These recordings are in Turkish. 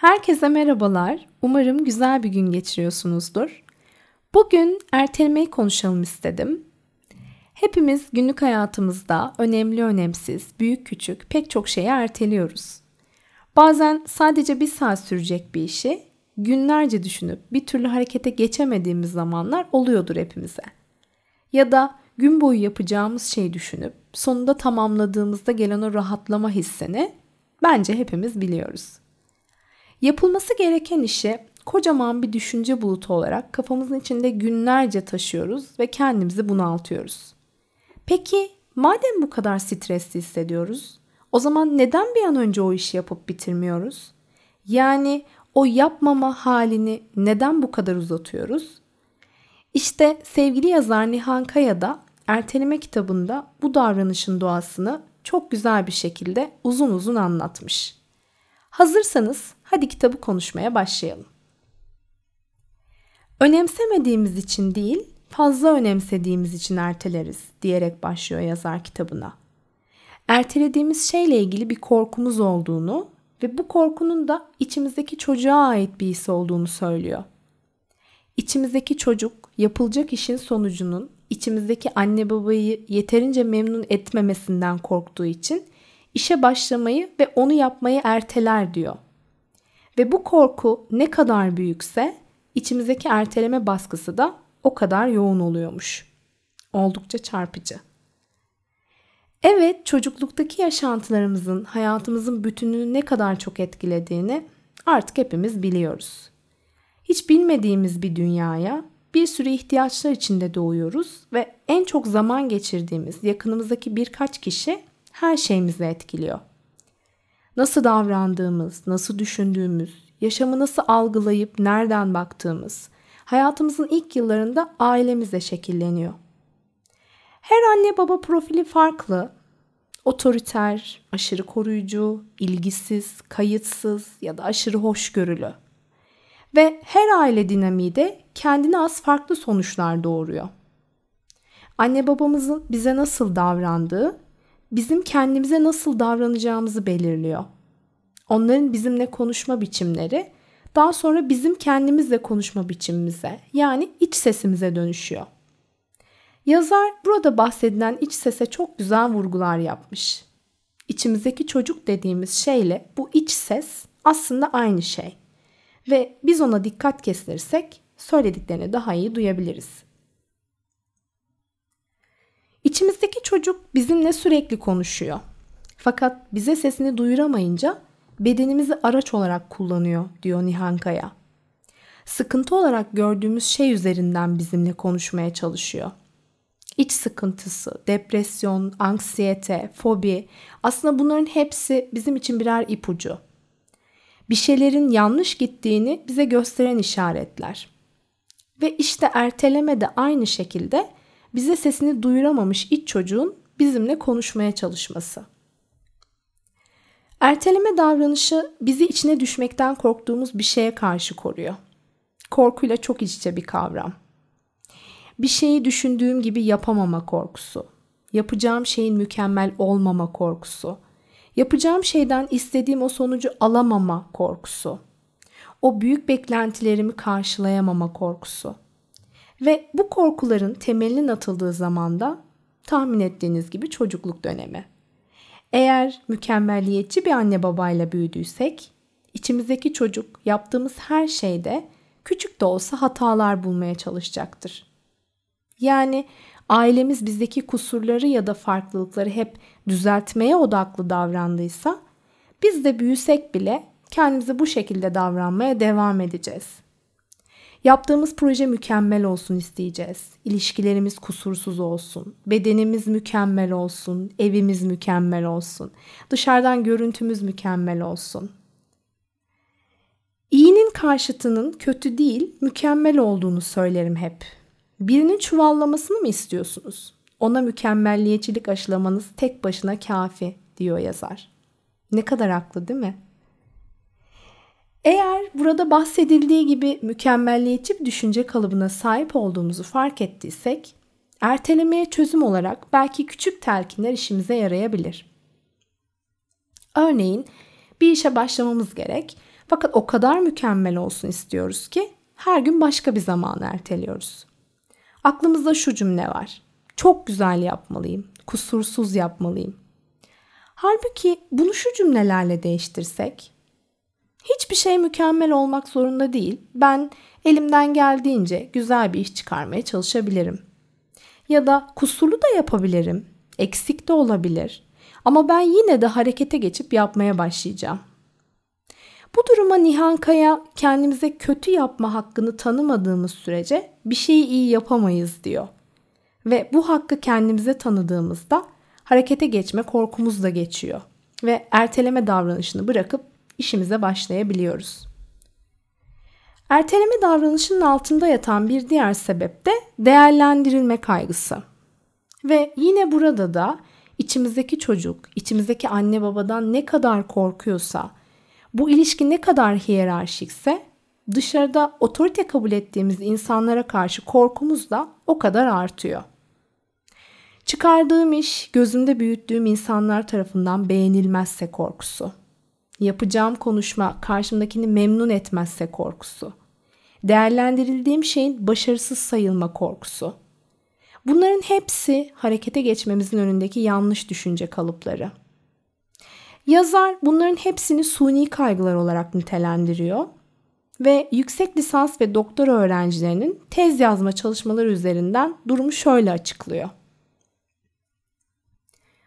Herkese merhabalar. Umarım güzel bir gün geçiriyorsunuzdur. Bugün ertelemeyi konuşalım istedim. Hepimiz günlük hayatımızda önemli önemsiz, büyük küçük pek çok şeyi erteliyoruz. Bazen sadece bir saat sürecek bir işi günlerce düşünüp bir türlü harekete geçemediğimiz zamanlar oluyordur hepimize. Ya da gün boyu yapacağımız şeyi düşünüp sonunda tamamladığımızda gelen o rahatlama hissini bence hepimiz biliyoruz. Yapılması gereken işi kocaman bir düşünce bulutu olarak kafamızın içinde günlerce taşıyoruz ve kendimizi bunaltıyoruz. Peki madem bu kadar stresli hissediyoruz, o zaman neden bir an önce o işi yapıp bitirmiyoruz? Yani o yapmama halini neden bu kadar uzatıyoruz? İşte sevgili yazar Nihan Kaya da Erteleme kitabında bu davranışın doğasını çok güzel bir şekilde uzun uzun anlatmış. Hazırsanız hadi kitabı konuşmaya başlayalım. Önemsemediğimiz için değil, fazla önemsediğimiz için erteleriz diyerek başlıyor yazar kitabına. Ertelediğimiz şeyle ilgili bir korkumuz olduğunu ve bu korkunun da içimizdeki çocuğa ait bir his olduğunu söylüyor. İçimizdeki çocuk yapılacak işin sonucunun içimizdeki anne babayı yeterince memnun etmemesinden korktuğu için işe başlamayı ve onu yapmayı erteler diyor. Ve bu korku ne kadar büyükse içimizdeki erteleme baskısı da o kadar yoğun oluyormuş. Oldukça çarpıcı. Evet, çocukluktaki yaşantılarımızın hayatımızın bütününü ne kadar çok etkilediğini artık hepimiz biliyoruz. Hiç bilmediğimiz bir dünyaya bir sürü ihtiyaçlar içinde doğuyoruz ve en çok zaman geçirdiğimiz yakınımızdaki birkaç kişi her şeyimizi etkiliyor. Nasıl davrandığımız, nasıl düşündüğümüz, yaşamı nasıl algılayıp nereden baktığımız, hayatımızın ilk yıllarında ailemizle şekilleniyor. Her anne baba profili farklı. Otoriter, aşırı koruyucu, ilgisiz, kayıtsız ya da aşırı hoşgörülü. Ve her aile dinamiği de kendine az farklı sonuçlar doğuruyor. Anne babamızın bize nasıl davrandığı bizim kendimize nasıl davranacağımızı belirliyor. Onların bizimle konuşma biçimleri daha sonra bizim kendimizle konuşma biçimimize yani iç sesimize dönüşüyor. Yazar burada bahsedilen iç sese çok güzel vurgular yapmış. İçimizdeki çocuk dediğimiz şeyle bu iç ses aslında aynı şey. Ve biz ona dikkat kestirirsek söylediklerini daha iyi duyabiliriz. İçimizdeki çocuk bizimle sürekli konuşuyor. Fakat bize sesini duyuramayınca bedenimizi araç olarak kullanıyor diyor Nihankaya. Sıkıntı olarak gördüğümüz şey üzerinden bizimle konuşmaya çalışıyor. İç sıkıntısı, depresyon, anksiyete, fobi aslında bunların hepsi bizim için birer ipucu. Bir şeylerin yanlış gittiğini bize gösteren işaretler. Ve işte erteleme de aynı şekilde bize sesini duyuramamış iç çocuğun bizimle konuşmaya çalışması. Erteleme davranışı bizi içine düşmekten korktuğumuz bir şeye karşı koruyor. Korkuyla çok iç içe bir kavram. Bir şeyi düşündüğüm gibi yapamama korkusu, yapacağım şeyin mükemmel olmama korkusu, yapacağım şeyden istediğim o sonucu alamama korkusu, o büyük beklentilerimi karşılayamama korkusu. Ve bu korkuların temelinin atıldığı zamanda tahmin ettiğiniz gibi çocukluk dönemi. Eğer mükemmelliyetçi bir anne babayla büyüdüysek, içimizdeki çocuk yaptığımız her şeyde küçük de olsa hatalar bulmaya çalışacaktır. Yani ailemiz bizdeki kusurları ya da farklılıkları hep düzeltmeye odaklı davrandıysa, biz de büyüsek bile kendimize bu şekilde davranmaya devam edeceğiz. Yaptığımız proje mükemmel olsun isteyeceğiz. İlişkilerimiz kusursuz olsun. Bedenimiz mükemmel olsun. Evimiz mükemmel olsun. Dışarıdan görüntümüz mükemmel olsun. İyinin karşıtının kötü değil, mükemmel olduğunu söylerim hep. Birinin çuvallamasını mı istiyorsunuz? Ona mükemmelliyetçilik aşılamanız tek başına kafi diyor yazar. Ne kadar haklı değil mi? Eğer burada bahsedildiği gibi mükemmelliyetçi bir düşünce kalıbına sahip olduğumuzu fark ettiysek, ertelemeye çözüm olarak belki küçük telkinler işimize yarayabilir. Örneğin bir işe başlamamız gerek Fakat o kadar mükemmel olsun istiyoruz ki her gün başka bir zamanı erteliyoruz. Aklımızda şu cümle var. Çok güzel yapmalıyım, kusursuz yapmalıyım. Halbuki bunu şu cümlelerle değiştirsek, hiçbir şey mükemmel olmak zorunda değil. Ben elimden geldiğince güzel bir iş çıkarmaya çalışabilirim. Ya da kusurlu da yapabilirim, eksik de olabilir. Ama ben yine de harekete geçip yapmaya başlayacağım. Bu duruma Nihan Kaya kendimize kötü yapma hakkını tanımadığımız sürece bir şeyi iyi yapamayız diyor. Ve bu hakkı kendimize tanıdığımızda harekete geçme korkumuz da geçiyor ve erteleme davranışını bırakıp işimize başlayabiliyoruz. Erteleme davranışının altında yatan bir diğer sebep de değerlendirilme kaygısı. Ve yine burada da içimizdeki çocuk, içimizdeki anne babadan ne kadar korkuyorsa, bu ilişki ne kadar hiyerarşikse dışarıda otorite kabul ettiğimiz insanlara karşı korkumuz da o kadar artıyor. Çıkardığım iş gözümde büyüttüğüm insanlar tarafından beğenilmezse korkusu. Yapacağım konuşma karşımdakini memnun etmezse korkusu. Değerlendirildiğim şeyin başarısız sayılma korkusu. Bunların hepsi harekete geçmemizin önündeki yanlış düşünce kalıpları. Yazar bunların hepsini suni kaygılar olarak nitelendiriyor ve yüksek lisans ve doktora öğrencilerinin tez yazma çalışmaları üzerinden durumu şöyle açıklıyor.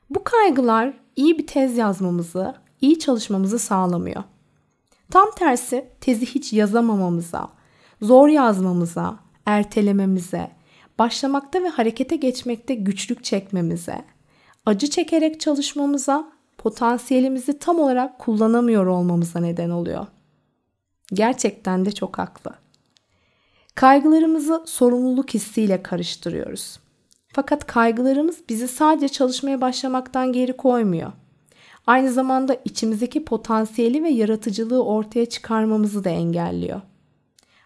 Bu kaygılar iyi bir tez yazmamızı, iyi çalışmamızı sağlamıyor. Tam tersi tezi hiç yazamamamıza, zor yazmamıza, ertelememize, başlamakta ve harekete geçmekte güçlük çekmemize, acı çekerek çalışmamıza, potansiyelimizi tam olarak kullanamıyor olmamıza neden oluyor. Gerçekten de çok haklı. Kaygılarımızı sorumluluk hissiyle karıştırıyoruz. Fakat kaygılarımız bizi sadece çalışmaya başlamaktan geri koymuyor. Aynı zamanda içimizdeki potansiyeli ve yaratıcılığı ortaya çıkarmamızı da engelliyor.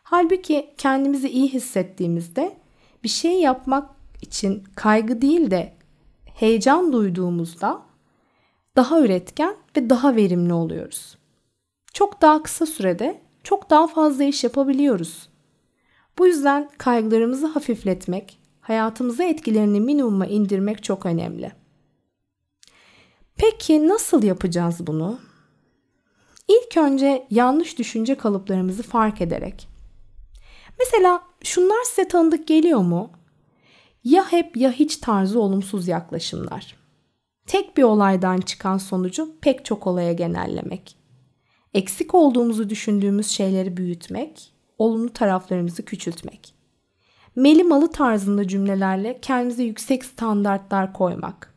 Halbuki kendimizi iyi hissettiğimizde bir şey yapmak için kaygı değil de heyecan duyduğumuzda daha üretken ve daha verimli oluyoruz. Çok daha kısa sürede çok daha fazla iş yapabiliyoruz. Bu yüzden kaygılarımızı hafifletmek, hayatımıza etkilerini minimuma indirmek çok önemli. Peki nasıl yapacağız bunu? İlk önce yanlış düşünce kalıplarımızı fark ederek. Mesela şunlar size tanıdık geliyor mu? Ya hep ya hiç tarzı olumsuz yaklaşımlar. Tek bir olaydan çıkan sonucu pek çok olaya genellemek. Eksik olduğumuzu düşündüğümüz şeyleri büyütmek, olumlu taraflarımızı küçültmek meli malı tarzında cümlelerle kendimize yüksek standartlar koymak.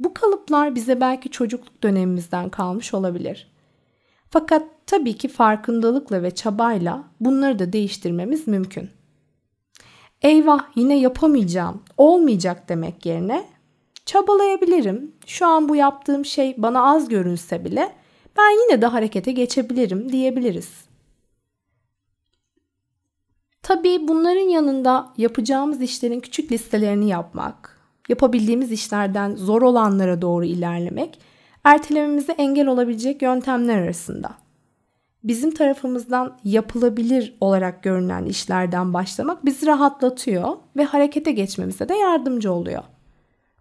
Bu kalıplar bize belki çocukluk dönemimizden kalmış olabilir. Fakat tabii ki farkındalıkla ve çabayla bunları da değiştirmemiz mümkün. Eyvah yine yapamayacağım, olmayacak demek yerine çabalayabilirim. Şu an bu yaptığım şey bana az görünse bile ben yine de harekete geçebilirim diyebiliriz. Tabii bunların yanında yapacağımız işlerin küçük listelerini yapmak, yapabildiğimiz işlerden zor olanlara doğru ilerlemek ertelememize engel olabilecek yöntemler arasında. Bizim tarafımızdan yapılabilir olarak görünen işlerden başlamak bizi rahatlatıyor ve harekete geçmemize de yardımcı oluyor.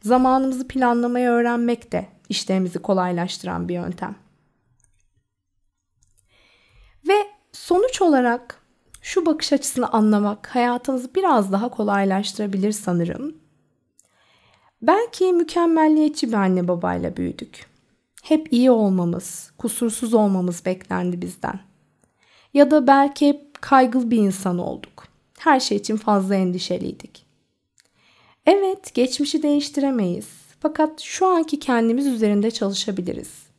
Zamanımızı planlamayı öğrenmek de işlerimizi kolaylaştıran bir yöntem. Ve sonuç olarak şu bakış açısını anlamak hayatımızı biraz daha kolaylaştırabilir sanırım. Belki mükemmelliyetçi bir anne babayla büyüdük. Hep iyi olmamız, kusursuz olmamız beklendi bizden. Ya da belki hep kaygılı bir insan olduk. Her şey için fazla endişeliydik. Evet, geçmişi değiştiremeyiz. Fakat şu anki kendimiz üzerinde çalışabiliriz.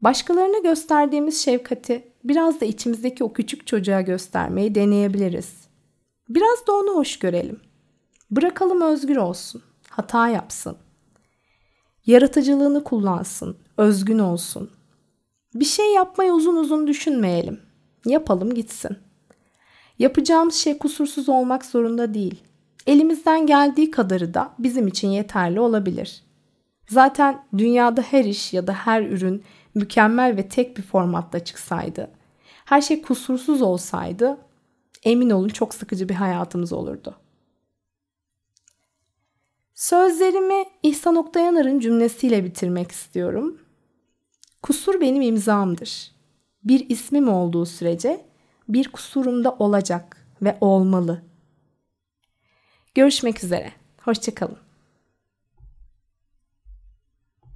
Başkalarına gösterdiğimiz şefkati biraz da içimizdeki o küçük çocuğa göstermeyi deneyebiliriz. Biraz da onu hoş görelim. Bırakalım özgür olsun, hata yapsın. Yaratıcılığını kullansın, özgün olsun. Bir şey yapmayı uzun uzun düşünmeyelim. Yapalım gitsin. Yapacağımız şey kusursuz olmak zorunda değil. Elimizden geldiği kadarı da bizim için yeterli olabilir. Zaten dünyada her iş ya da her ürün mükemmel ve tek bir formatta çıksaydı Her şey kusursuz olsaydı emin olun çok sıkıcı bir hayatımız olurdu. Sözlerimi İhsan Oktayanar'ın cümlesiyle bitirmek istiyorum. Kusur benim imzamdır. Bir ismim olduğu sürece bir kusurum da olacak ve olmalı. Görüşmek üzere. Hoşçakalın.